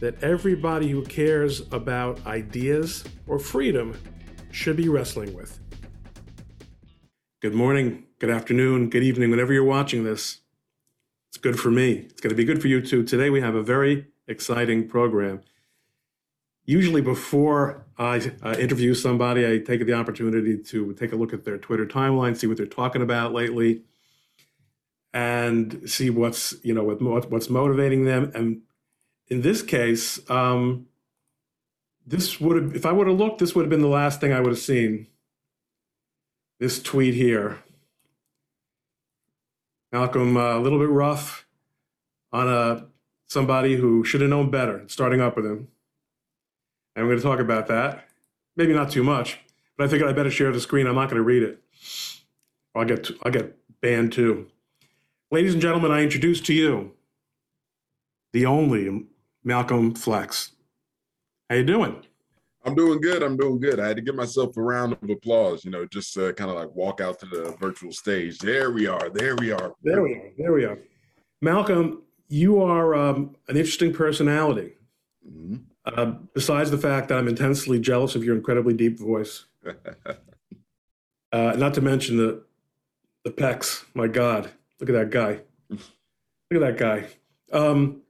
that everybody who cares about ideas or freedom should be wrestling with. Good morning, good afternoon, good evening, whenever you're watching this. It's good for me. It's going to be good for you too. Today we have a very exciting program. Usually, before I uh, interview somebody, I take the opportunity to take a look at their Twitter timeline, see what they're talking about lately, and see what's you know what, what's motivating them. And in this case, um, this would have, if I would have looked, this would have been the last thing I would have seen. This tweet here. Malcolm, uh, a little bit rough on a, uh, somebody who should have known better, starting up with him. And we're going to talk about that. Maybe not too much, but I figured I better share the screen. I'm not going to read it. I'll get, I'll get banned too. Ladies and gentlemen, I introduce to you the only Malcolm Flex. How you doing? I'm doing good. I'm doing good. I had to give myself a round of applause, you know, just uh, kind of like walk out to the virtual stage. There we are. There we are. There we are. There we are. Malcolm, you are um, an interesting personality. Mm-hmm. Uh, besides the fact that I'm intensely jealous of your incredibly deep voice, uh, not to mention the the pecs. My God, look at that guy. Look at that guy. Um,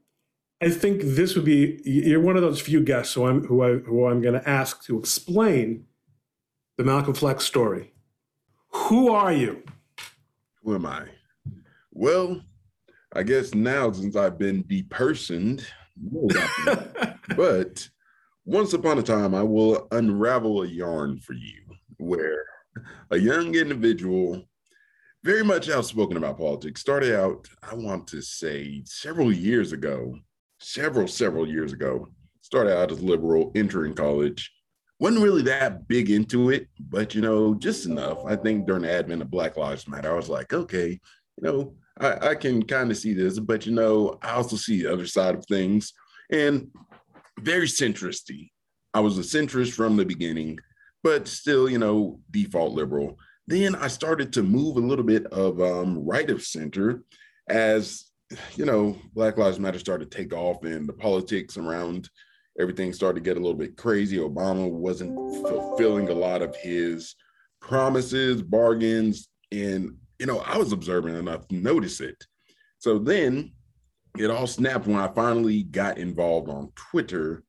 I think this would be you're one of those few guests who I'm who I who I'm going to ask to explain the Malcolm Flex story. Who are you? Who am I? Well, I guess now since I've been depersoned, but once upon a time I will unravel a yarn for you where a young individual very much outspoken about politics started out i want to say several years ago several, several years ago. Started out as liberal, entering college. Wasn't really that big into it, but you know, just enough. I think during the advent of Black Lives Matter, I was like, okay, you know, I, I can kind of see this, but you know, I also see the other side of things. And very centristy. I was a centrist from the beginning, but still, you know, default liberal. Then I started to move a little bit of um, right of center as you know, Black Lives Matter started to take off and the politics around everything started to get a little bit crazy. Obama wasn't fulfilling a lot of his promises, bargains, and you know, I was observant enough to notice it. So then it all snapped when I finally got involved on Twitter.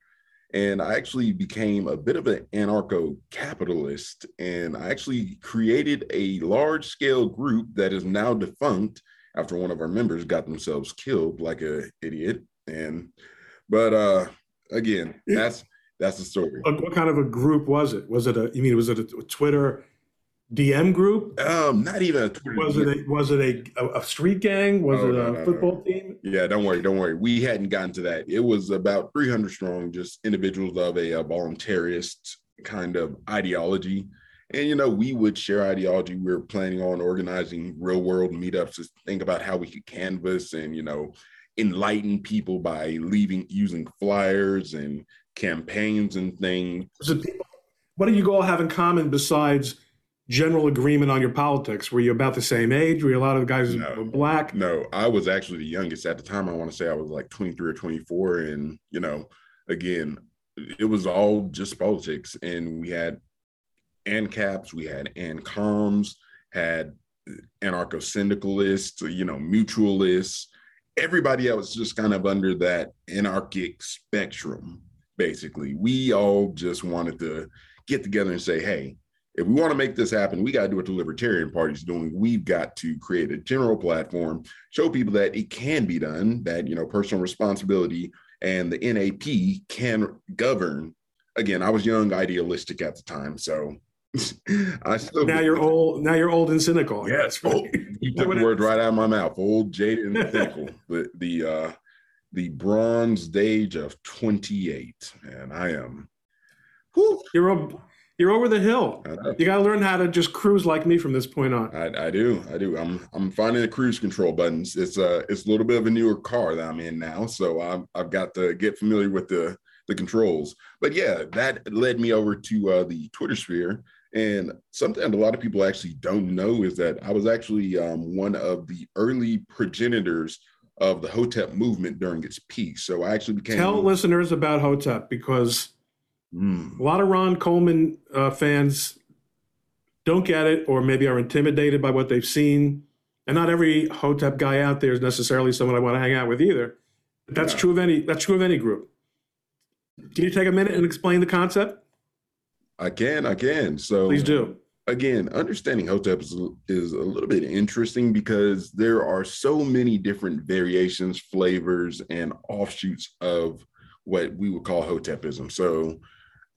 And I actually became a bit of an anarcho capitalist. And I actually created a large scale group that is now defunct after one of our members got themselves killed like a idiot. And but uh again, that's that's the story. What kind of a group was it? Was it a you mean was it a Twitter DM group? Um, not even a Twitter. Was DM. it a was it a, a street gang? Was oh, it a no, no, football no. team? Yeah, don't worry, don't worry. We hadn't gotten to that. It was about 300 strong, just individuals of a, a voluntarist kind of ideology and you know, we would share ideology. We were planning on organizing real world meetups to think about how we could canvas and you know enlighten people by leaving using flyers and campaigns and things. what do you all have in common besides general agreement on your politics? Were you about the same age? Were you a lot of guys no, were black? No, I was actually the youngest at the time. I want to say I was like 23 or 24. And, you know, again, it was all just politics. And we had ANCAPs, we had ANCOMs, had anarcho syndicalists, you know, mutualists, everybody else just kind of under that anarchic spectrum, basically. We all just wanted to get together and say, hey, if we want to make this happen, we got to do what the Libertarian Party's doing. We've got to create a general platform, show people that it can be done, that, you know, personal responsibility and the NAP can govern. Again, I was young, idealistic at the time. So I still now you're old. Now you're old and cynical. Yes, old, you took the word right out of my mouth. Old, jaded, and cynical. But the uh, the bronze age of 28. And I am. Whew, you're, over, you're over the hill. You got to learn how to just cruise like me from this point on. I, I, do. I do. I'm I'm finding the cruise control buttons. It's a it's a little bit of a newer car that I'm in now, so i I've got to get familiar with the the controls. But yeah, that led me over to uh, the Twitter sphere. And something a lot of people actually don't know is that I was actually um, one of the early progenitors of the Hotep movement during its peak. So I actually became. Tell listeners about Hotep because mm. a lot of Ron Coleman uh, fans don't get it or maybe are intimidated by what they've seen. And not every Hotep guy out there is necessarily someone I want to hang out with either. But that's yeah. true of any that's true of any group. Can you take a minute and explain the concept? I can, I can. So please do. Again, understanding Hotep is, is a little bit interesting because there are so many different variations, flavors, and offshoots of what we would call Hotepism. So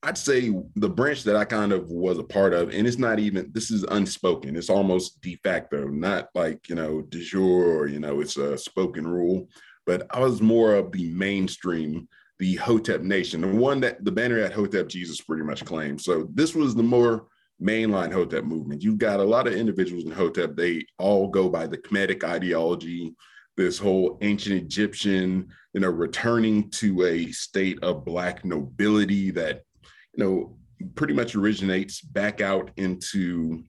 I'd say the branch that I kind of was a part of, and it's not even this is unspoken. It's almost de facto, not like you know de jure or you know it's a spoken rule. But I was more of the mainstream the Hotep Nation, the one that the banner at Hotep Jesus pretty much claimed. So this was the more mainline Hotep movement. You've got a lot of individuals in Hotep, they all go by the Kemetic ideology, this whole ancient Egyptian, you know, returning to a state of Black nobility that, you know, pretty much originates back out into,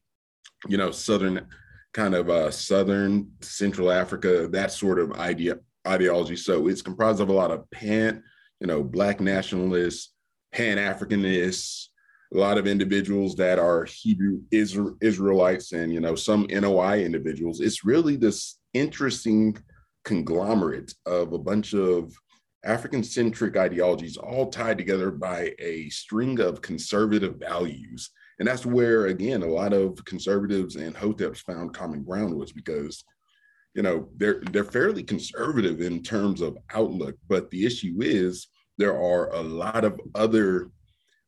you know, Southern kind of uh, Southern Central Africa, that sort of idea ideology. So it's comprised of a lot of pan you know, Black nationalists, Pan Africanists, a lot of individuals that are Hebrew Israelites, and you know, some NOI individuals. It's really this interesting conglomerate of a bunch of African centric ideologies all tied together by a string of conservative values. And that's where, again, a lot of conservatives and hoteps found common ground was because, you know, they're they're fairly conservative in terms of outlook. But the issue is there are a lot of other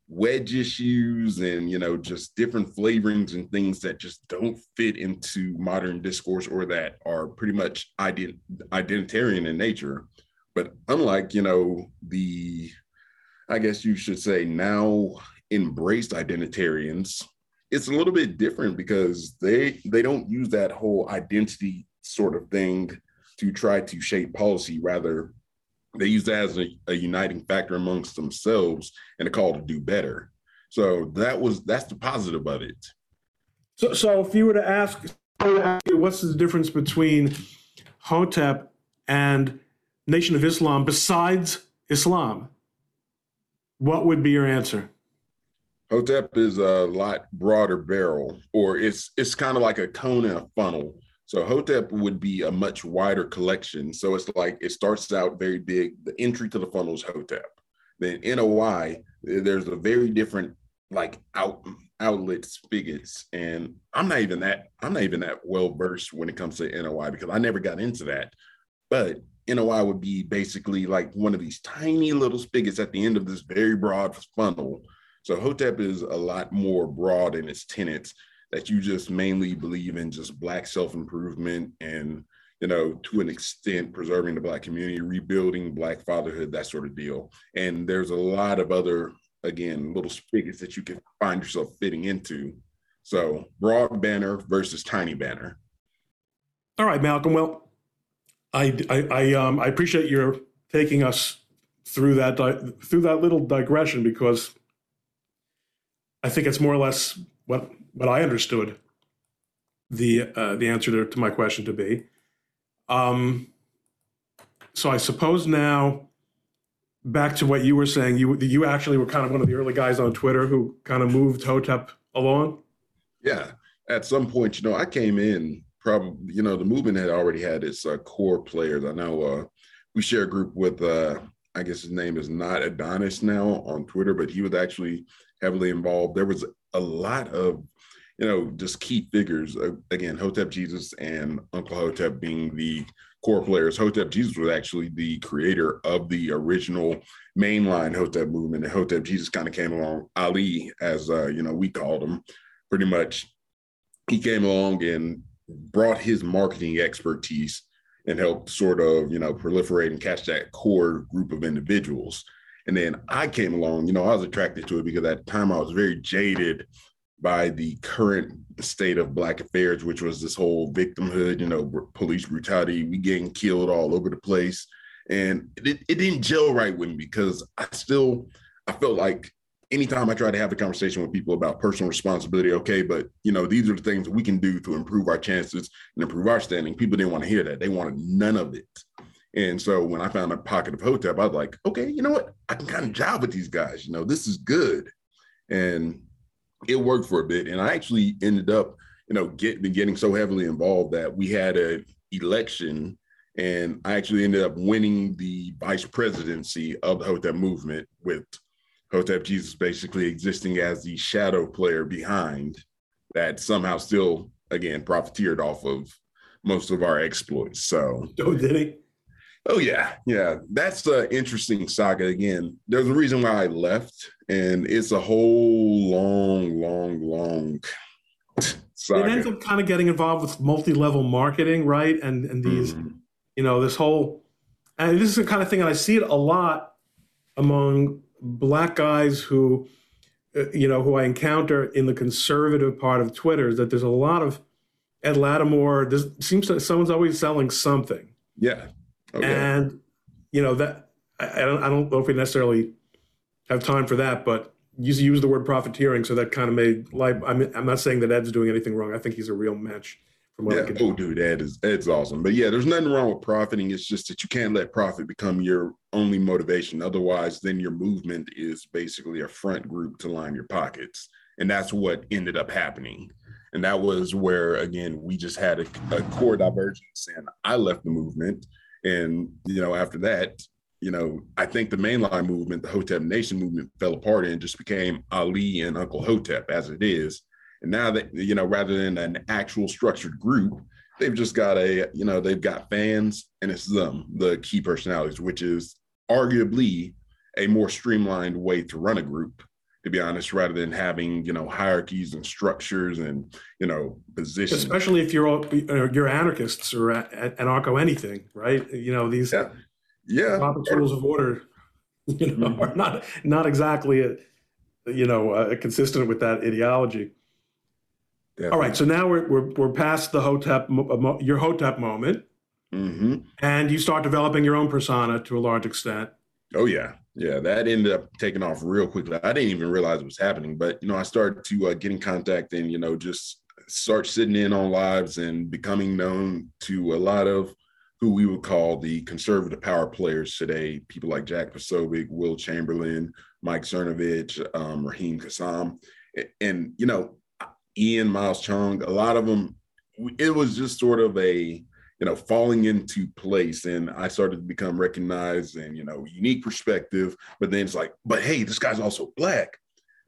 wedge issues and you know just different flavorings and things that just don't fit into modern discourse or that are pretty much ident- identitarian in nature. But unlike you know the i guess you should say now embraced identitarians it's a little bit different because they they don't use that whole identity sort of thing to try to shape policy. Rather they use that as a, a uniting factor amongst themselves and a call to do better. So that was that's the positive of it. So, so if you were to ask, what's the difference between Hotep and Nation of Islam besides Islam? What would be your answer? Hotep is a lot broader barrel, or it's it's kind of like a cone and a funnel. So Hotep would be a much wider collection. So it's like it starts out very big. The entry to the funnel is Hotep. Then NOI, there's a very different like out outlet spigots. And I'm not even that I'm not even that well versed when it comes to NOI because I never got into that. But NOI would be basically like one of these tiny little spigots at the end of this very broad funnel. So Hotep is a lot more broad in its tenets that you just mainly believe in just black self-improvement and you know to an extent preserving the black community rebuilding black fatherhood that sort of deal. And there's a lot of other again little spigots that you can find yourself fitting into. So broad banner versus tiny banner. All right malcolm. Well i i, I um i appreciate your taking us through that through that little digression because i think it's more or less what what I understood the uh, the answer to, to, my question to be. Um, so I suppose now, back to what you were saying, you you actually were kind of one of the early guys on Twitter who kind of moved Hotep along. Yeah, at some point, you know, I came in probably, you know, the movement had already had its uh, core players. I know uh, we share a group with, uh, I guess his name is not Adonis now on Twitter, but he was actually heavily involved. There was a lot of you know, just key figures. Uh, again, Hotep Jesus and Uncle Hotep being the core players. Hotep Jesus was actually the creator of the original mainline Hotep movement, and Hotep Jesus kind of came along. Ali, as uh, you know, we called him, pretty much. He came along and brought his marketing expertise and helped sort of, you know, proliferate and catch that core group of individuals. And then I came along, you know, I was attracted to it because at the time I was very jaded by the current state of Black affairs, which was this whole victimhood, you know, police brutality, we getting killed all over the place. And it, it didn't gel right with me because I still, I felt like anytime I try to have a conversation with people about personal responsibility, okay, but you know, these are the things we can do to improve our chances and improve our standing. People didn't want to hear that. They wanted none of it. And so when I found a pocket of Hotep, I was like, okay, you know what? I can kind of job with these guys. You know, this is good. And it worked for a bit. And I actually ended up, you know, getting getting so heavily involved that we had an election and I actually ended up winning the vice presidency of the Hotep movement with Hotep Jesus basically existing as the shadow player behind that somehow still, again, profiteered off of most of our exploits. So, oh, did he? Oh yeah, yeah. That's an interesting saga. Again, there's a reason why I left, and it's a whole long, long, long saga. It ends up kind of getting involved with multi-level marketing, right? And and these, mm-hmm. you know, this whole, and this is the kind of thing, and I see it a lot among black guys who, uh, you know, who I encounter in the conservative part of Twitter. Is that there's a lot of Ed Latimore. There seems that someone's always selling something. Yeah Okay. And you know that I, don't I don't know if we necessarily have time for that, but you use the word profiteering, so that kind of made life. I'm I'm not saying that Ed's doing anything wrong. I think he's a real match. From what yeah. I oh, dude, Ed is Ed's awesome. But yeah, there's nothing wrong with profiting. It's just that you can't let profit become your only motivation. Otherwise, then your movement is basically a front group to line your pockets, and that's what ended up happening. And that was where, again, we just had a, a core divergence, and I left the movement and, you know, after that, you know, I think the mainline movement, the Hotep Nation movement fell apart and just became Ali and Uncle Hotep as it is. And now that, you know, rather than an actual structured group, they've just got a, you know, they've got fans and it's them, the key personalities, which is arguably a more streamlined way to run a group to be honest, rather than having you know hierarchies and structures and you know positions. Especially if you're all, you're anarchists or anarcho anything, right? You know these yeah, yeah. rules of order, you know, mm-hmm. are not not exactly a, you know uh, consistent with that ideology. Definitely. All right, so now we're, we're we're past the Hotep your Hotep moment, mm-hmm. and you start developing your own persona to a large extent. Oh yeah, yeah, that ended up taking off real quickly. I didn't even realize it was happening, but you know, I started to uh, get in contact and you know just start sitting in on lives and becoming known to a lot of who we would call the conservative power players today. People like Jack Posobiec, Will Chamberlain, Mike Cernovich, um, Raheem Kassam, and you know, Ian Miles Cheong. A lot of them. It was just sort of a you know, falling into place. And I started to become recognized and, you know, unique perspective. But then it's like, but hey, this guy's also black.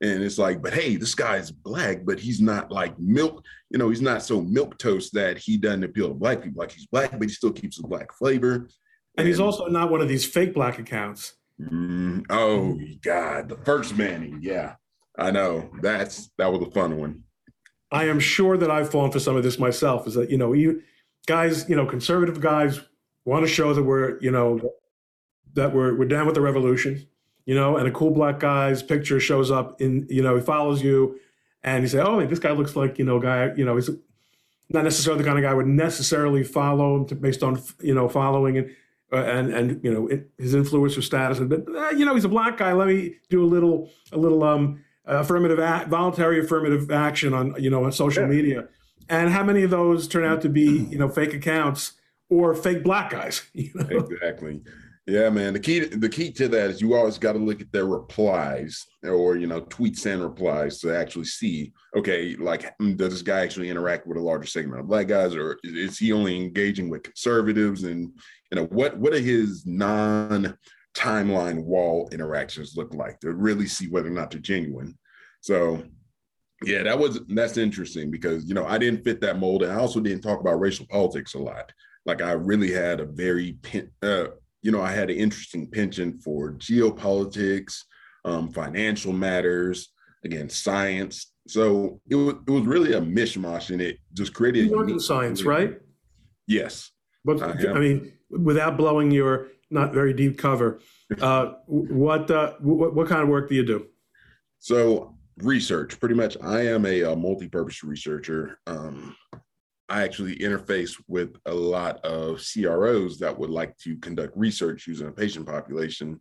And it's like, but hey, this guy's black, but he's not like milk, you know, he's not so milk toast that he doesn't appeal to black people. Like he's black, but he still keeps the black flavor. And, and he's also not one of these fake black accounts. Mm, oh God, the first Manning. Yeah, I know. That's that was a fun one. I am sure that I've fallen for some of this myself. Is that you know, you guys, you know, conservative guys want to show that we're, you know, that we're we're down with the revolution, you know, and a cool black guy's picture shows up in, you know, he follows you, and you say, oh, this guy looks like, you know, guy, you know, he's not necessarily the kind of guy I would necessarily follow him to, based on, you know, following and uh, and and you know his influence or status, but uh, you know, he's a black guy. Let me do a little a little um affirmative act, voluntary affirmative action on you know on social yeah. media and how many of those turn out to be you know fake accounts or fake black guys you know? exactly. Yeah man. The key the key to that is you always got to look at their replies or you know tweets and replies to actually see okay like mm, does this guy actually interact with a larger segment of black guys or is he only engaging with conservatives? And you know what what are his non timeline wall interactions look like to really see whether or not they're genuine? So yeah, that was that's interesting because you know I didn't fit that mold, and I also didn't talk about racial politics a lot. Like I really had a very, uh, you know, I had an interesting penchant for geopolitics, um, financial matters, again, science. So it was it was really a mishmash, and it just created. You in science, right? Yes. But I, I, mean, without blowing your not very deep cover, uh, what, uh, what what kind of work do you do? So research, pretty much. I am a, a multi-purpose researcher. Um, I actually interface with a lot of CROs that would like to conduct research using a patient population.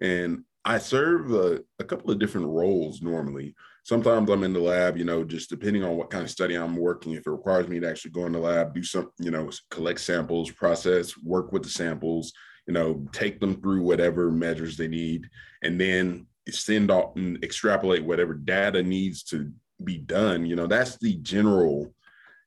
And I serve a, a, couple of different roles normally. Sometimes I'm in the lab, you know, just depending on what kind of study I'm working. If it requires me to actually go in the lab, do some, you know, collect samples, process, work with the samples, you know, take them through whatever measures they need, and then send off and extrapolate whatever data needs to be done. You know, that's the general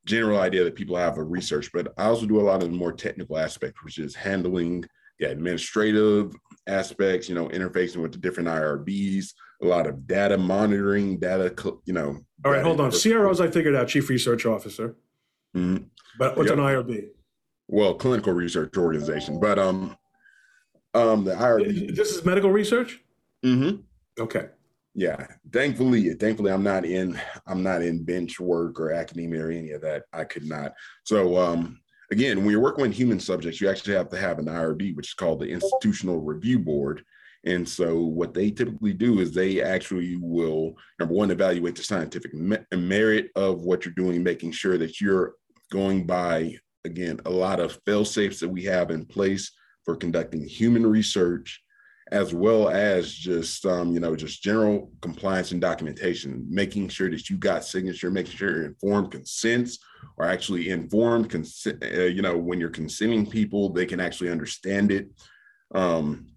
general idea that people have of research, but I also do a lot of the more technical aspects, which is handling the administrative aspects, you know, interfacing with the different IRBs, a lot of data monitoring, data, you know. All right, hold on. CROs, I figured out, Chief Research Officer. Mm-hmm. But what's yep. an IRB? Well, clinical research organization. But um, um, the IRB. This is medical research. Mm-hmm. Okay. Yeah. Thankfully thankfully i'm not in i'm not in bench work or academia or any of that. I could not. So um again when you're working with human subjects you actually have to have an irb which is called the institutional review board. And so what they typically do is they actually will number one evaluate the scientific merit of what you're doing making sure that you're going by again a lot of fail safes that we have in place for conducting human research as well as just um, you know just general compliance and documentation making sure that you got signature making sure informed consents are actually informed uh, you know when you're consenting people they can actually understand it um,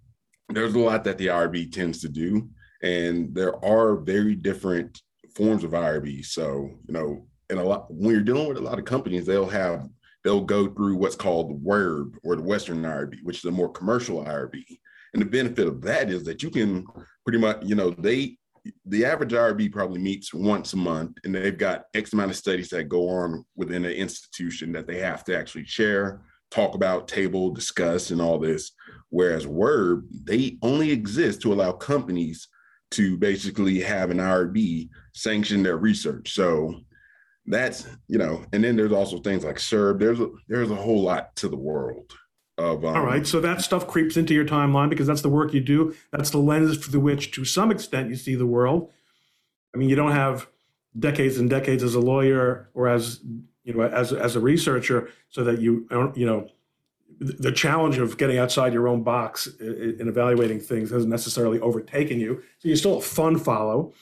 there's a lot that the irb tends to do and there are very different forms of irb so you know and a lot when you're dealing with a lot of companies they'll have they'll go through what's called the WIRB or the Western IRB, which is a more commercial IRB. And the benefit of that is that you can pretty much, you know, they the average IRB probably meets once a month, and they've got X amount of studies that go on within an institution that they have to actually share, talk about, table, discuss, and all this. Whereas WIRB, they only exist to allow companies to basically have an IRB sanction their research. So that's you know, and then there's also things like CERB. There's a there's a whole lot to the world of um, all right so that stuff creeps into your timeline because that's the work you do. That's the lens through which to some extent you see the world. I mean you don't have decades and decades as a lawyer or as you know as as a researcher so that you you know the challenge of getting outside your own box and evaluating things hasn't necessarily overtaken you. So you're still a fun follow.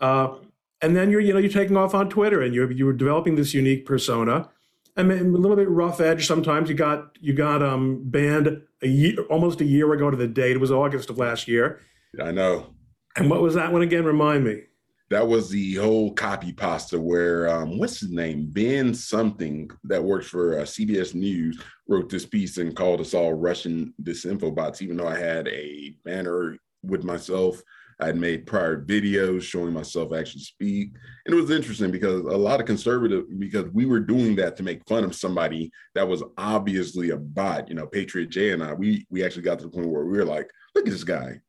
Uh, and then you're you know you're taking off on twitter and you're you're developing this unique persona I mean, a little bit rough edge sometimes. You got you got um banned a year, almost a year ago to the date. It was August of last year. I know. And what was that one again? Remind me. That was the whole copy pasta where um, what's his name? Ben something that works for uh, CBS News wrote this piece and called us all Russian disinfo bots. Even though I had a banner with myself I'd made prior videos showing myself actually speak. And it was interesting because a lot of conservative, because we were doing that to make fun of somebody that was obviously a bot, you know, Patriot J and I, we we actually got to the point where we were like, look at this guy.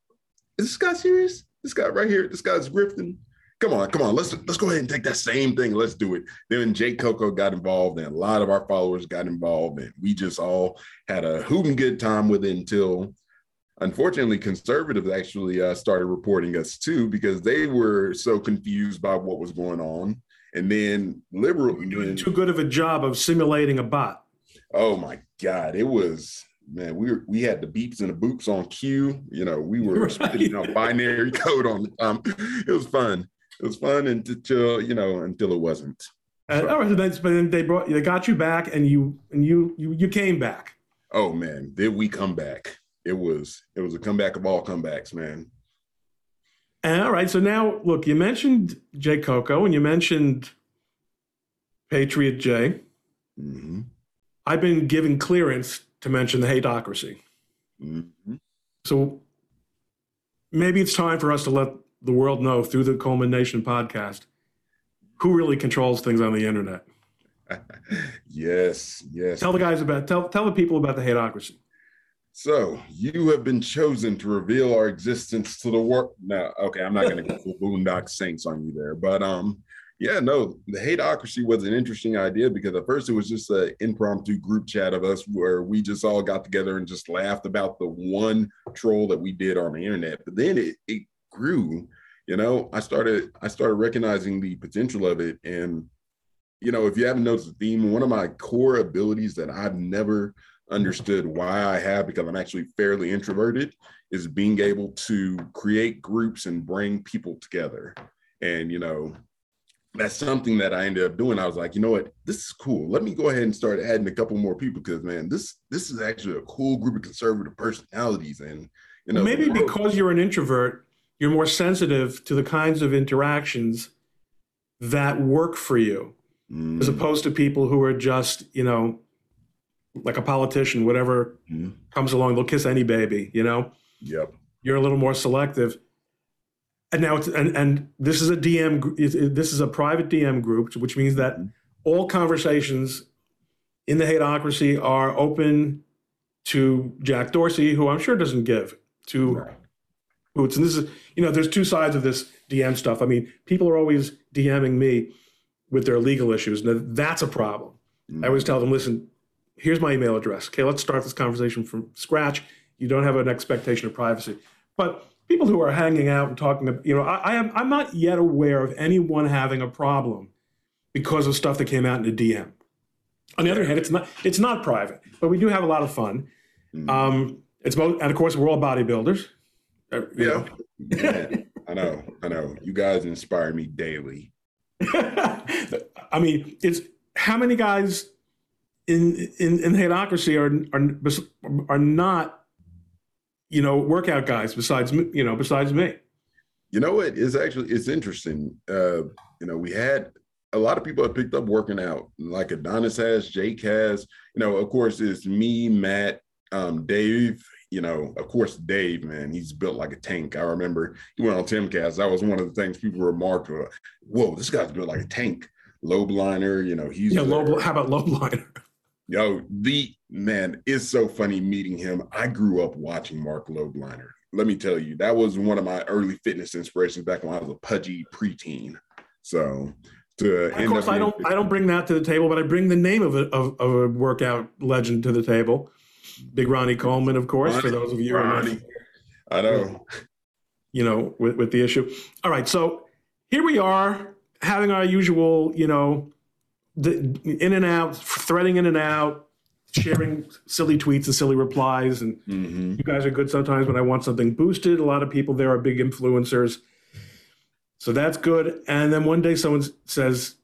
Is this guy serious? This guy right here, this guy's grifting. Come on, come on, let's let's go ahead and take that same thing. Let's do it. Then Jake Coco got involved, and a lot of our followers got involved, and we just all had a hooting good time with it until unfortunately conservatives actually uh, started reporting us too because they were so confused by what was going on. And then liberal doing too good of a job of simulating a bot. Oh my god it was man we were we had the beeps and the boops on cue. You know we were right. spitting out binary code on um it was fun. It was fun until you know until it wasn't. Uh, all right but then they brought they got you back and you and you you, you came back. Oh man did we come back it was it was a comeback of all comebacks, man. All right. So now, look, you mentioned Jay Coco and you mentioned Patriot Jay. Mm-hmm. I've been given clearance to mention the Hateocracy. Mm-hmm. So maybe it's time for us to let the world know through the Coleman Nation podcast who really controls things on the internet. yes, yes. Tell the guys about tell tell the people about the Hateocracy. So you have been chosen to reveal our existence to the world. No, okay, I'm not going to go Boondock Saints on you there, but um, Yeah, no, the hateocracy was an interesting idea because at first it was just an impromptu group chat of us where we just all got together and just laughed about the one troll that we did on the internet. But then it, it grew, you know, I started I started recognizing the potential of it. And, you know, if you haven't noticed the theme, one of my core abilities that I've never understood why I have because I'm actually fairly introverted is being able to create groups and bring people together. And, you know, that's something that I ended up doing. I was like, you know what, this is cool. Let me go ahead and start adding a couple more people because man, this this is actually a cool group of conservative personalities. And you know, maybe because you're an introvert, you're more sensitive to the kinds of interactions that work for you, mm. as opposed to people who are just, you know, like a politician, whatever mm. comes along, they'll kiss any baby, you know? Yep. You're a little more selective and now it's and, and this is a DM. This is a private DM group, which means that mm-hmm. all conversations in the hateocracy are open to Jack Dorsey, who I'm sure doesn't give to right. Boots. And this is, you know, there's two sides of this DM stuff. I mean, people are always DMing me with their legal issues. Now, that's a problem. Mm-hmm. I always tell them, listen, here's my email address. Okay, let's start this conversation from scratch. You don't have an expectation of privacy. But people who are hanging out and talking, you know, I, I am I'm not yet aware of anyone having a problem because of stuff that came out in the DM. On the other hand, it's not it's not private, but we do have a lot of fun. Mm-hmm. Um, it's both, and of course, we're all bodybuilders. Uh, yeah, I know, I know. You guys inspire me daily. I mean, it's how many guys in in in hateocracy are are are not you know, workout guys besides you know besides me. You know what? It's actually it's interesting. Uh, you know, we had a lot of people have picked up working out, like Adonis has, Jake has. You know, of course, it's me, Matt, um, Dave. You know, of course, Dave, man, he's built like a tank. I remember he went on Timcast. That was one of the things people remarked. Whoa, this guy's built like a tank. Lobliner, you know, he's yeah. Lobe, how about Lobliner? Yo, the man, is so funny meeting him. I grew up watching Marc Lobliner. Let me tell you, that was one of my early fitness inspirations back when I was a pudgy preteen. So to of course, I don't I don't bring that to the table, but I bring the name of a of, of a workout legend to the table. Big Ronnie Coleman, of course, Ronnie, for those of you Ronnie. I know. You know, with, with the issue. All right, so here we are having our usual, you know, the, in and out, threading in and out, sharing silly tweets and silly replies. And mm-hmm. you guys are good sometimes when I want something boosted. A lot of people there are big influencers. So that's good. And then one day someone says,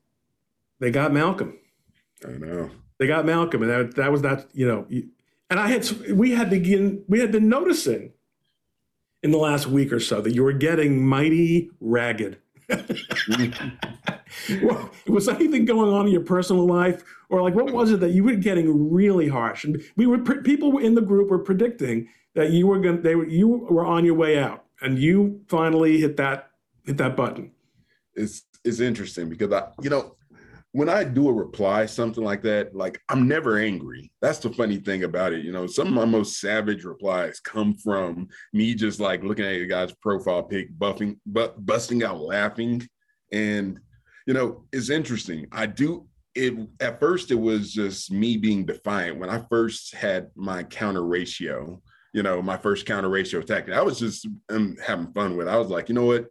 they got Malcolm. I know. They got Malcolm. And that, that was that, you know, and I had, we had begin, we had been noticing in the last week or so that you were getting mighty ragged. was anything going on in your personal life, or like what was it that you were getting really harsh? And we were people in the group were predicting that you were going they were you were on your way out, and you finally hit that hit that button. It's it's interesting because I you know when I do a reply, something like that, like I'm never angry. That's the funny thing about it. You know, some of my most savage replies come from me just like looking at a guy's profile pic, buffing, but busting out laughing. And, you know, it's interesting. I do it at first, it was just me being defiant. When I first had my counter ratio, you know, my first counter ratio attack, I was just um, having fun with. It. I was like, you know what?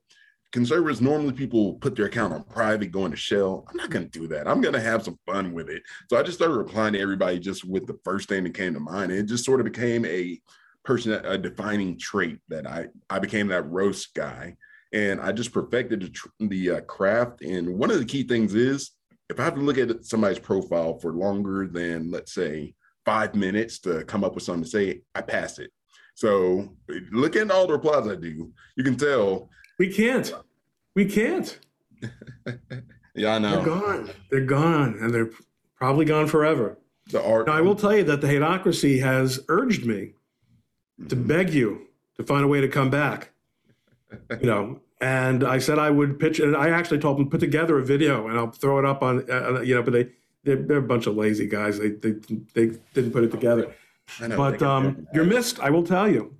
conservatives normally people put their account on private going to shell i'm not going to do that i'm going to have some fun with it so i just started replying to everybody just with the first thing that came to mind and it just sort of became a person a defining trait that i i became that roast guy and i just perfected the, the uh, craft and one of the key things is if i have to look at somebody's profile for longer than let's say five minutes to come up with something to say i pass it so looking at all the replies i do you can tell we can't. We can't. yeah, I know. They're gone. They're gone, and they're probably gone forever. The art. Now, I will tell you that the hateocracy has urged me mm-hmm. to beg you to find a way to come back. You know, and I said I would pitch, and I actually told them put together a video, and I'll throw it up on, uh, you know, but they they're, they're, a bunch of lazy guys. They they they didn't put it together. Know, but um, you're missed. I will tell you.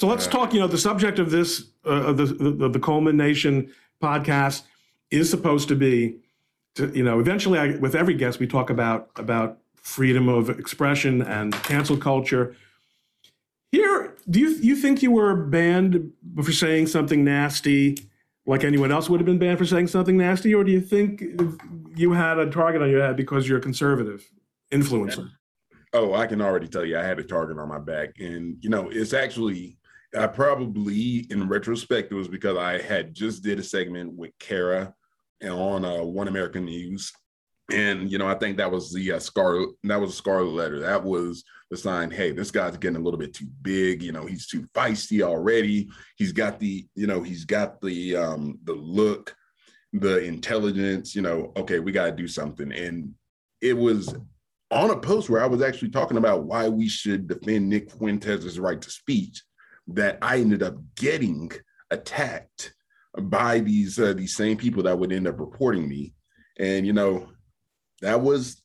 So let's talk. You know, the subject of this uh, of the, the the Coleman Nation podcast is supposed to be, to, you know, eventually I, with every guest we talk about about freedom of expression and cancel culture. Here, do you you think you were banned for saying something nasty, like anyone else would have been banned for saying something nasty, or do you think you had a target on your head because you're a conservative influencer? Oh, I can already tell you, I had a target on my back, and you know, it's actually I probably, in retrospect, it was because I had just did a segment with Kara on uh, One American News, and you know, I think that was the uh, scarlet. That was a scarlet letter. That was the sign. Hey, this guy's getting a little bit too big. You know, he's too feisty already. He's got the, you know, he's got the um the look, the intelligence. You know, okay, we got to do something. And it was on a post where I was actually talking about why we should defend Nick Fuentes' right to speech that I ended up getting attacked by these uh, these same people that would end up reporting me, and you know that was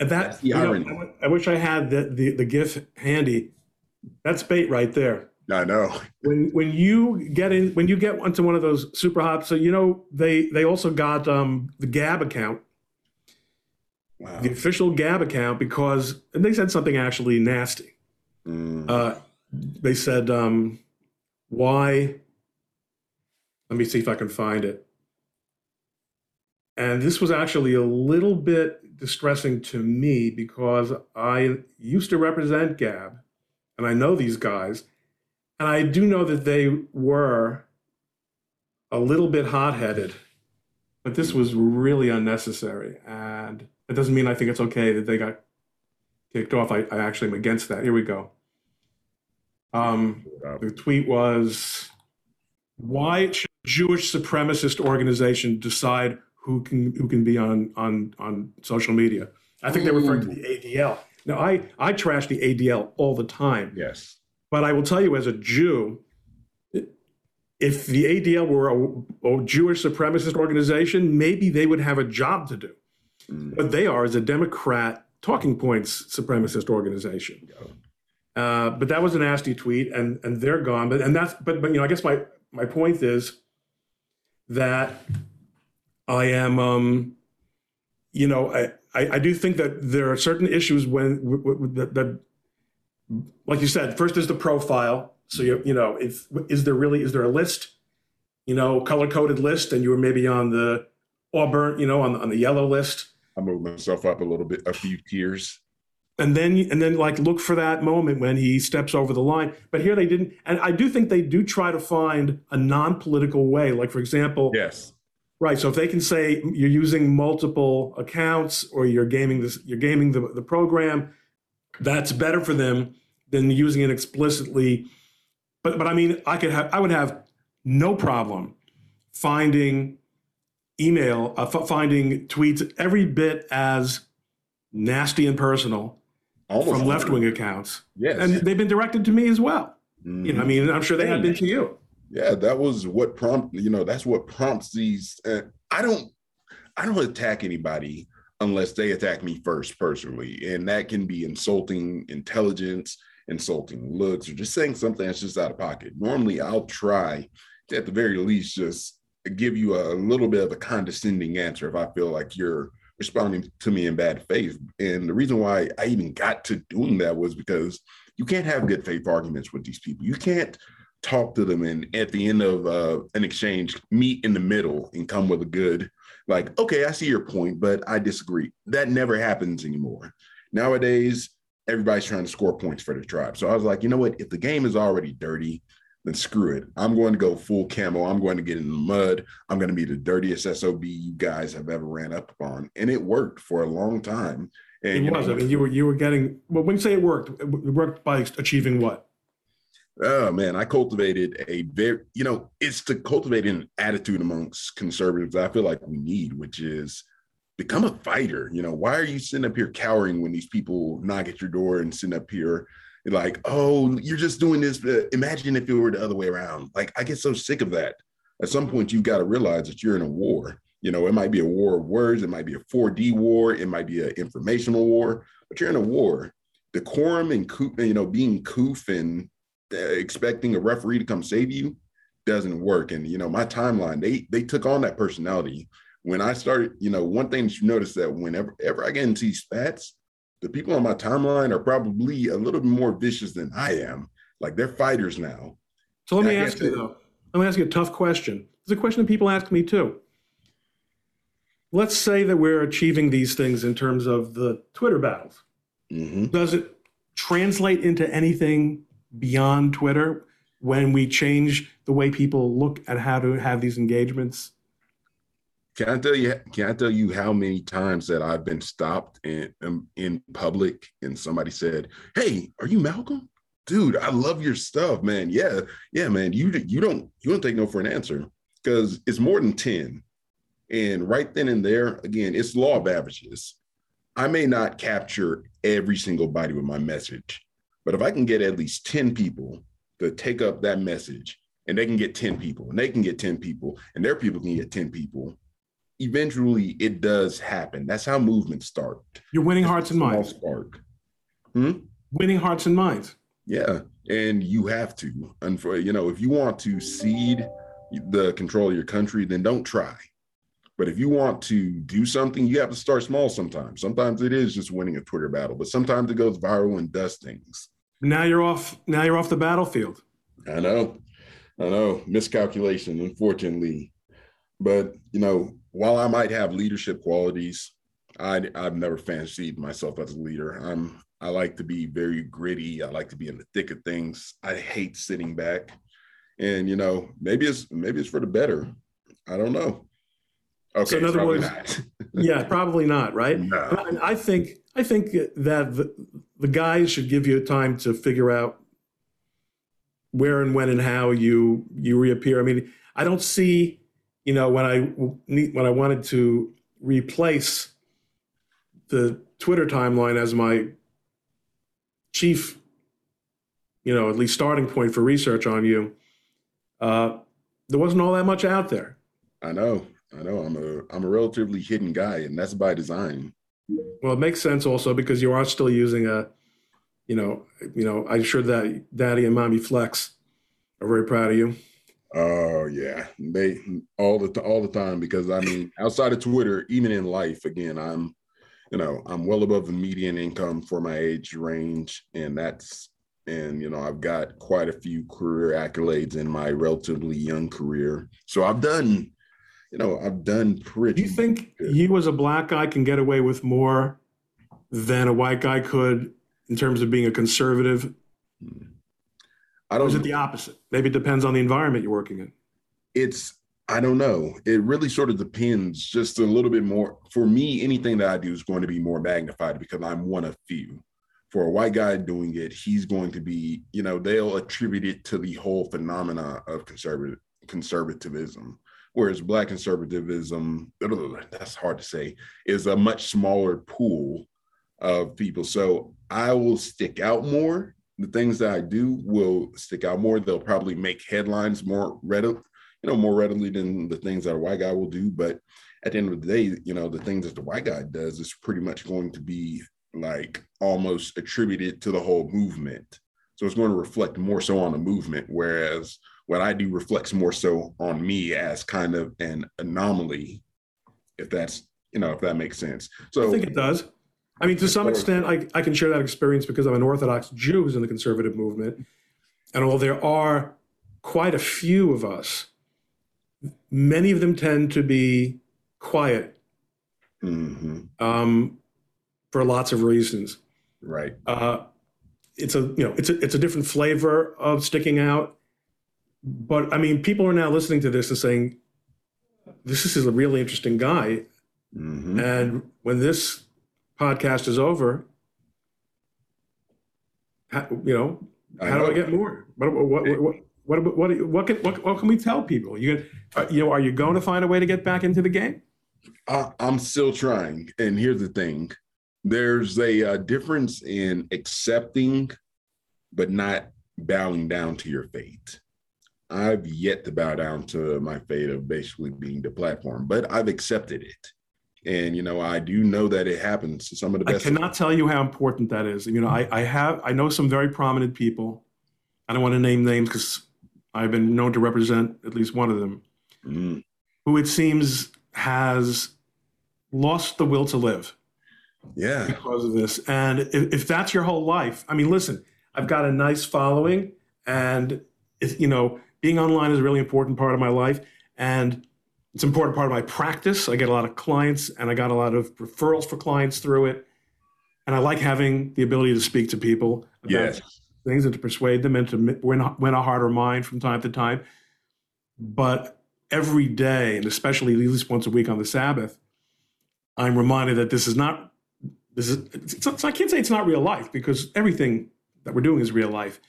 and that the irony. Know, I wish I had the, the the GIF handy. That's bait right there. I know. When when you get in when you get onto one of those super hops, so you know they they also got um the Gab account. Wow. The official Gab account because and they said something actually nasty. Mm. Uh, they said, um, why? Let me see if I can find it. And this was actually a little bit distressing to me because I used to represent Gab and I know these guys. And I do know that they were a little bit hot headed, but this was really unnecessary. And it doesn't mean I think it's okay that they got kicked off. I, I actually am against that. Here we go. Um, the tweet was, "Why should a Jewish supremacist organization decide who can who can be on on on social media?" I think they're referring to the ADL. Now, I I trash the ADL all the time. Yes, but I will tell you, as a Jew, if the ADL were a, a Jewish supremacist organization, maybe they would have a job to do. Mm. But they are, as a Democrat talking points supremacist organization. Uh, but that was a nasty tweet, and and they're gone. But and that's but but you know I guess my my point is that I am um, you know I, I, I do think that there are certain issues when that, that like you said first is the profile. So you you know if is there really is there a list you know color coded list and you were maybe on the auburn you know on on the yellow list. I moved myself up a little bit, a few tiers and then and then like look for that moment when he steps over the line but here they didn't and i do think they do try to find a non-political way like for example yes right so if they can say you're using multiple accounts or you're gaming this you're gaming the, the program that's better for them than using it explicitly but but i mean i could have i would have no problem finding email uh, f- finding tweets every bit as nasty and personal Almost from left wing accounts. Yes. And they've been directed to me as well. Mm-hmm. You know, I mean, I'm sure they have been to you. Yeah, that was what prompt, you know, that's what prompts these. Uh, I don't, I don't attack anybody unless they attack me first personally. And that can be insulting intelligence, insulting looks, or just saying something that's just out of pocket. Normally, I'll try to, at the very least, just give you a little bit of a condescending answer if I feel like you're responding to me in bad faith. And the reason why I even got to doing that was because you can't have good faith arguments with these people. You can't talk to them and at the end of uh, an exchange, meet in the middle and come with a good, like, okay, I see your point, but I disagree. That never happens anymore. Nowadays, everybody's trying to score points for the tribe. So I was like, you know what? If the game is already dirty, then screw it. I'm going to go full camo. I'm going to get in the mud. I'm going to be the dirtiest SOB you guys have ever ran up on. And it worked for a long time. And, it was. I mean, you were you were getting well when you say it worked, it worked by achieving what? Oh man, I cultivated a very, you know, it's to cultivate an attitude amongst conservatives I feel like we need, which is become a fighter. You know, why are you sitting up here cowering when these people knock at your door and sitting up here like, oh, you're just doing this. Imagine if it were the other way around. Like, I get so sick of that. At some point, you've got to realize that you're in a war. You know, it might be a war of words, it might be a 4D war, it might be an informational war, but you're in a war. Decorum and you know being coof and expecting a referee to come save you, doesn't work. And you know, my timeline, they they took on that personality. When I started, you know, one thing that you notice that whenever ever I get into these spats, the people on my timeline are probably a little bit more vicious than I am. Like they're fighters now. So let me ask you though. Let me ask you a tough question. It's a question that people ask me too. Let's say that we're achieving these things in terms of the Twitter battles. Mm-hmm. Does it translate into anything beyond Twitter when we change the way people look at how to have these engagements? Can I tell you? Can I tell you how many times that I've been stopped in in public and somebody said, "Hey, are you Malcolm?" Dude, I love your stuff, man. Yeah, yeah, man. You you don't you don't take no for an answer because it's more than ten, and right then and there, again, it's law of averages. I may not capture every single body with my message, but if I can get at least 10 people to take up that message and they can get 10 people and they can get 10 people and their people can get 10 people, eventually it does happen. That's how movements start. You're winning hearts and minds. Spark. Hmm? Winning hearts and minds. Yeah. And you have to. And for, you know, if you want to cede the control of your country, then don't try. But if you want to do something, you have to start small sometimes. Sometimes it is just winning a Twitter battle, but sometimes it goes viral and does things. Now you're off. Now you're off the battlefield. I know. I know. Miscalculation, unfortunately. But, you know, while I might have leadership qualities, I, I've never fancied myself as a leader. I'm I like to be very gritty. I like to be in the thick of things. I hate sitting back. And you know, maybe it's maybe it's for the better. I don't know. Okay. So in other words, yeah, probably not, right? No. I think I think that the, the guys should give you time to figure out where and when and how you you reappear. I mean, I don't see, you know, when I when I wanted to replace the Twitter timeline as my chief, you know, at least starting point for research on you, uh, there wasn't all that much out there. I know. I know I'm a I'm a relatively hidden guy, and that's by design. Well, it makes sense also because you are still using a, you know, you know, I'm sure that Daddy and Mommy Flex are very proud of you. Oh yeah, they all the all the time because I mean, outside of Twitter, even in life, again, I'm, you know, I'm well above the median income for my age range, and that's and you know I've got quite a few career accolades in my relatively young career. So I've done you know, I've done pretty. Do you think good. you as a black guy can get away with more than a white guy could in terms of being a conservative? I don't. Or is it the opposite? Maybe it depends on the environment you're working in. It's I don't know. It really sort of depends just a little bit more. For me, anything that I do is going to be more magnified because I'm one of few. For a white guy doing it, he's going to be, you know, they'll attribute it to the whole phenomena of conservative conservatism whereas black conservatism that's hard to say is a much smaller pool of people. So i will stick out more. The things that i do will stick out more. They'll probably make headlines more readily you know more readily than the things that a white guy will do. But at the end of the day you know the things that the white guy does is pretty much going to be like almost attributed to the whole movement. So it's going to reflect more so on the movement whereas what I do reflects more so on me as kind of an anomaly, if that's, you know, if that makes sense. So I think it does. I mean, to some extent, I, I can share that experience because I'm an Orthodox Jew who's in the conservative movement. And while there are quite a few of us, many of them tend to be quiet mm-hmm. um, for lots of reasons. Right. Uh, it's a you know it's a it's a different flavor of sticking out but I mean, people are now listening to this and saying, "This is a really interesting guy." Mm-hmm. And when this podcast is over, how, you know, how know. do I get more? What what what what what, what, what, can, what, what can we tell people? You uh, you know, are you going to find a way to get back into the game? I, I'm still trying, and here's the thing: there's a uh, difference in accepting, but not bowing down to your fate. I've yet to bow down to my fate of basically being the platform, but I've accepted it. And you know, I do know that it happens to some of the best. I cannot tell you how important that is. You know, I, I have I know some very prominent people. I don't want to name names because I've been known to represent at least one of them, Mm. who it seems has lost the will to live Yeah. because of this. And if, if that's your whole life, I mean, listen, I've got a nice following, and if, you know, being online is a really important part of my life, and it's an important part of my practice. I get a lot of clients, and I got a lot of referrals for clients through it, and I like having the ability to speak to people about Yes. things and to persuade them and to win, win a heart or mind from time to time. But every day, and especially at least once a week on the Sabbath, I'm reminded that this is not this is it's, it's, I can't say it's not real life because everything that we're doing is real life.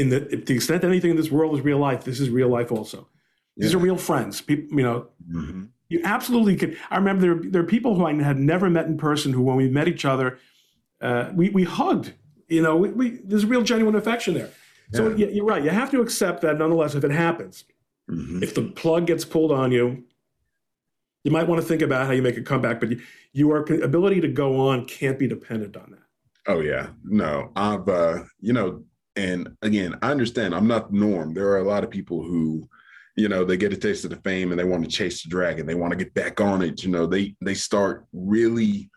In the to the extent anything in this world is real life, this is real life also. These Yeah. are real friends. People, you know, Mhm. you absolutely can. I remember there, there are people who I had never met in person who, when we met each other, uh, we, we hugged. You know, we, we, there's real genuine affection there. So Yeah. yeah, you're right. You have to accept that nonetheless if it happens. Mhm. If the plug gets pulled on you, you might want to think about how you make a comeback, but you, your ability to go on can't be dependent on that. Oh yeah, no, I've uh, you know, and again, I understand. I'm not the norm. There are a lot of people who, you know, they get a taste of the fame and they want to chase the dragon. They want to get back on it. You know, they they start really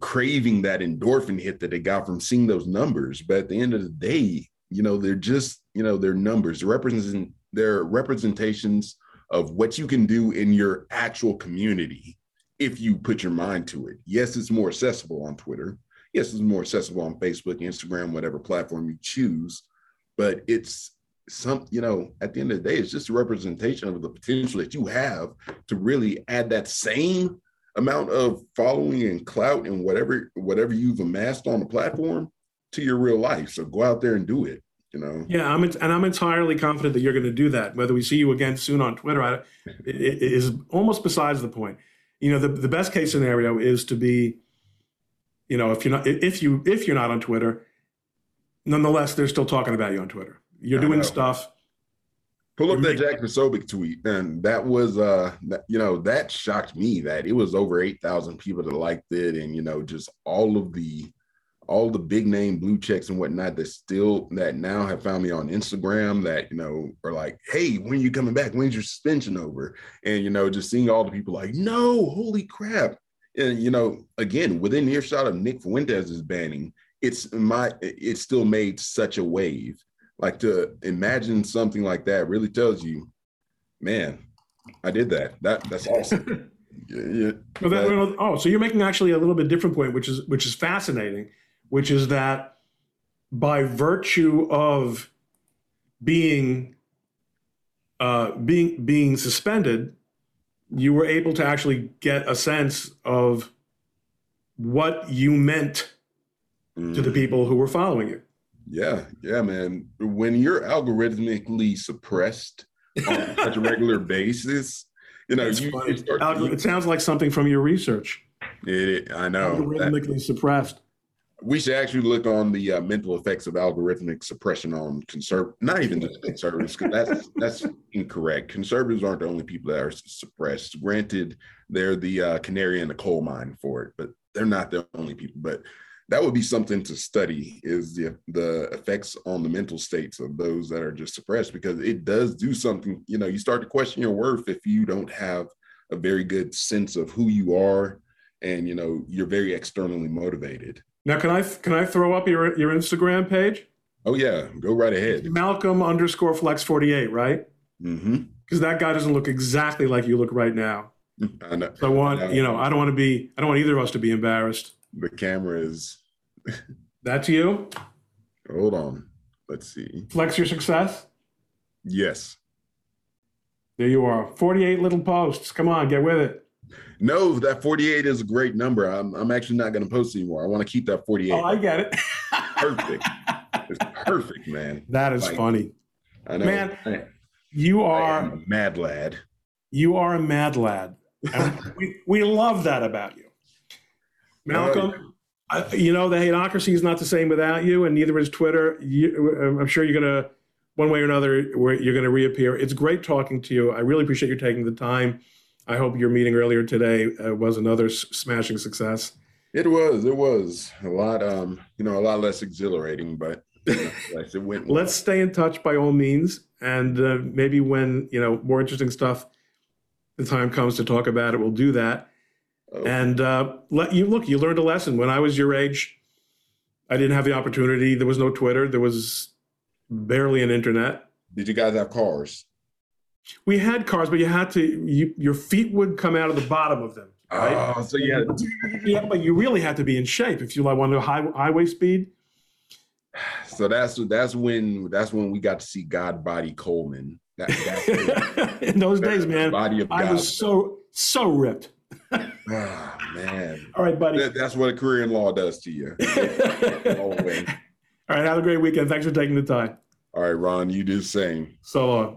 craving that endorphin hit that they got from seeing those numbers. But at the end of the day, you know, they're just you know they're numbers. Representing they're representations of what you can do in your actual community if you put your mind to it. Yes, it's more accessible on Twitter. Yes, it's more accessible on Facebook, Instagram, whatever platform you choose. But it's some, you know, at the end of the day, it's just a representation of the potential that you have to really add that same amount of following and clout and whatever whatever you've amassed on the platform to your real life. So go out there and do it. You know. Yeah, I'm and I'm entirely confident that you're going to do that. Whether we see you again soon on Twitter, I, it, it is almost besides the point. You know, the the best case scenario is to be, you know, if you're not if you if you're not on Twitter, nonetheless they're still talking about you on Twitter. You're I doing know. stuff. Pull up that Make- Jack Posobiec tweet, and that was uh, you know, that shocked me that it was over eight thousand people that liked it, and you know, just all of the, all the big name blue checks and whatnot that still that now have found me on Instagram that you know are like, hey, when you coming back? When's your suspension over? And you know, just seeing all the people like, no, holy crap, and you know, again, within earshot of Nick Fuentes' banning, it's my, it still made such a wave like to imagine something like that really tells you, man, I did that. That that's awesome. yeah, yeah. Well, that- oh, so you're making actually a little bit different point, which is which is fascinating, which is that by virtue of being uh, being being suspended, you were able to actually get a sense of what you meant to the Mhm. people who were following you. Yeah, yeah, man. When you're algorithmically suppressed on such a regular basis, you know, you, you start. Algor- it sounds like something from your research. it, I know. That- Algorithmically suppressed. We should actually look on the uh, mental effects of algorithmic suppression on conserv not even just conservatives because that's that's incorrect. Conservatives aren't the only people that are suppressed. Granted they're the uh, canary in the coal mine for it but they're not the only people. But that would be something to study is the the effects on the mental states of those that are just suppressed because it does do something you know you start to question your worth if you don't have a very good sense of who you are and you know you're very externally motivated Now, can I can I throw up your your Instagram page? Oh yeah, go right ahead. Malcolm underscore flex forty eight, right? Mm-hmm. Because that guy doesn't look exactly like you look right now. I know So I want you know I don't want to be I don't want either of us to be embarrassed. the camera is. That's you. Hold on, let's see. Flex your success. Yes, There you are. Forty eight little posts. Come on, get with it. No, that forty-eight is a great number. I'm I'm actually not going to post anymore. I want to keep that forty-eight. Oh, I get it. Perfect. It's perfect, man. that is Like, funny. I know, Man, I, You are a mad lad. you are a mad lad. And we, we love that about you. Malcolm, I, you know, the hateocracy is not the same without you, and neither is Twitter. You, I'm sure you're going to, one way or another, you're going to reappear. It's great talking to you. I really appreciate you taking the time. I hope your meeting earlier today uh, was another s- smashing success. It was, it was a lot, um, you know, a lot less exhilarating, but It went well. Let's stay in touch by all means, and uh, maybe when you know more interesting stuff, the time comes to talk about it, we'll do that. Oh, And uh, let you look. You learned a lesson when I was your age. I didn't have the opportunity. There was no Twitter. There was barely an internet. Did you guys have cars? We had cars, but you had to. You, your feet would come out of the bottom of them. Right? Oh, so yeah. yeah, but you really had to be in shape if you like wanted high highway speed. So that's that's when that's when we got to see God Body Coleman. That, in those days, man, body of I God. was so so ripped. Ah, man. All right, buddy. That- that's what a career in law does to you. All right, have a great weekend. Thanks for taking the time. All right, Ron, you do the same. So long.